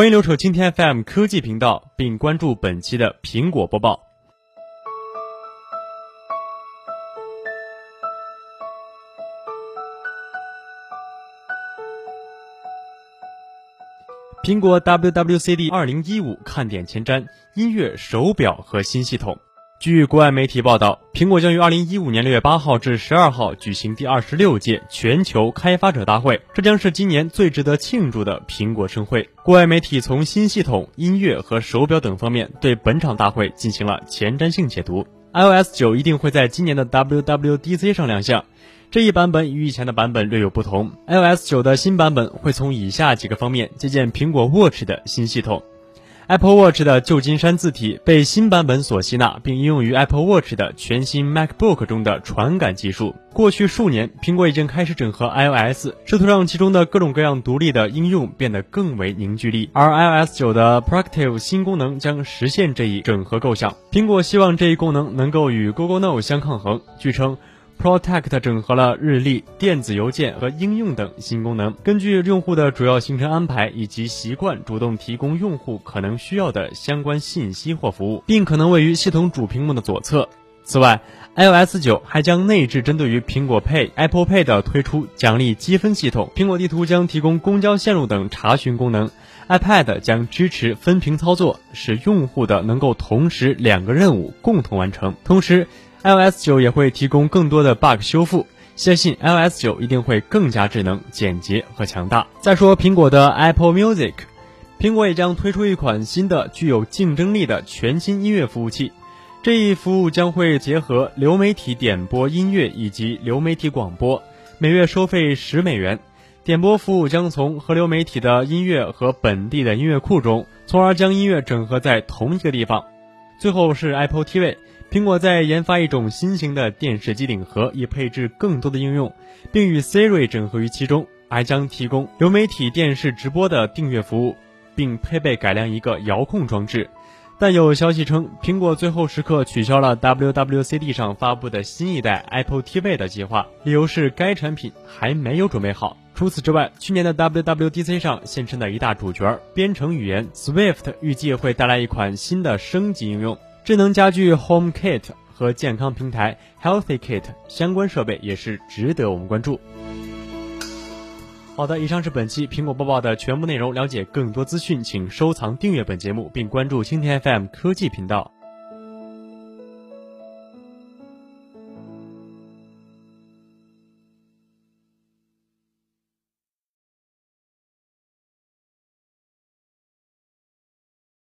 欢迎留守今天 FM 科技频道，并关注本期的苹果播报。苹果 WWCD 二零一五看点前瞻：音乐、手表和新系统。据国外媒体报道，苹果将于二零一五年六月八号至十二号举行第二十六届全球开发者大会，这将是今年最值得庆祝的苹果盛会。国外媒体从新系统、音乐和手表等方面对本场大会进行了前瞻性解读。iOS 九一定会在今年的 WWDC 上亮相。这一版本与以前的版本略有不同。iOS 九的新版本会从以下几个方面借鉴苹果 Watch 的新系统。Apple Watch 的旧金山字体被新版本所吸纳，并应用于 Apple Watch 的全新 MacBook 中的传感技术。过去数年，苹果已经开始整合 iOS，试图让其中的各种各样独立的应用变得更为凝聚力。而 iOS 九的 Proactive 新功能将实现这一整合构想。苹果希望这一功能能够与 Google Now 相抗衡。据称。Protect 整合了日历、电子邮件和应用等新功能，根据用户的主要行程安排以及习惯，主动提供用户可能需要的相关信息或服务，并可能位于系统主屏幕的左侧。此外，iOS 九还将内置针对于苹果 Pay、Apple Pay 的推出奖励积分系统。苹果地图将提供公交线路等查询功能。iPad 将支持分屏操作，使用户的能够同时两个任务共同完成。同时，iOS 九也会提供更多的 bug 修复，相信 iOS 九一定会更加智能、简洁和强大。再说苹果的 Apple Music，苹果也将推出一款新的、具有竞争力的全新音乐服务器。这一服务将会结合流媒体点播音乐以及流媒体广播，每月收费十美元。点播服务将从河流媒体的音乐和本地的音乐库中，从而将音乐整合在同一个地方。最后是 Apple TV。苹果在研发一种新型的电视机顶盒，以配置更多的应用，并与 Siri 整合于其中，还将提供流媒体电视直播的订阅服务，并配备改良一个遥控装置。但有消息称，苹果最后时刻取消了 WWCD 上发布的新一代 Apple TV 的计划，理由是该产品还没有准备好。除此之外，去年的 WWDC 上现身的一大主角——编程语言 Swift，预计会带来一款新的升级应用。智能家居 HomeKit 和健康平台 HealthyKit 相关设备也是值得我们关注。好的，以上是本期苹果播报的全部内容。了解更多资讯，请收藏订阅本节目，并关注蜻蜓 FM 科技频道。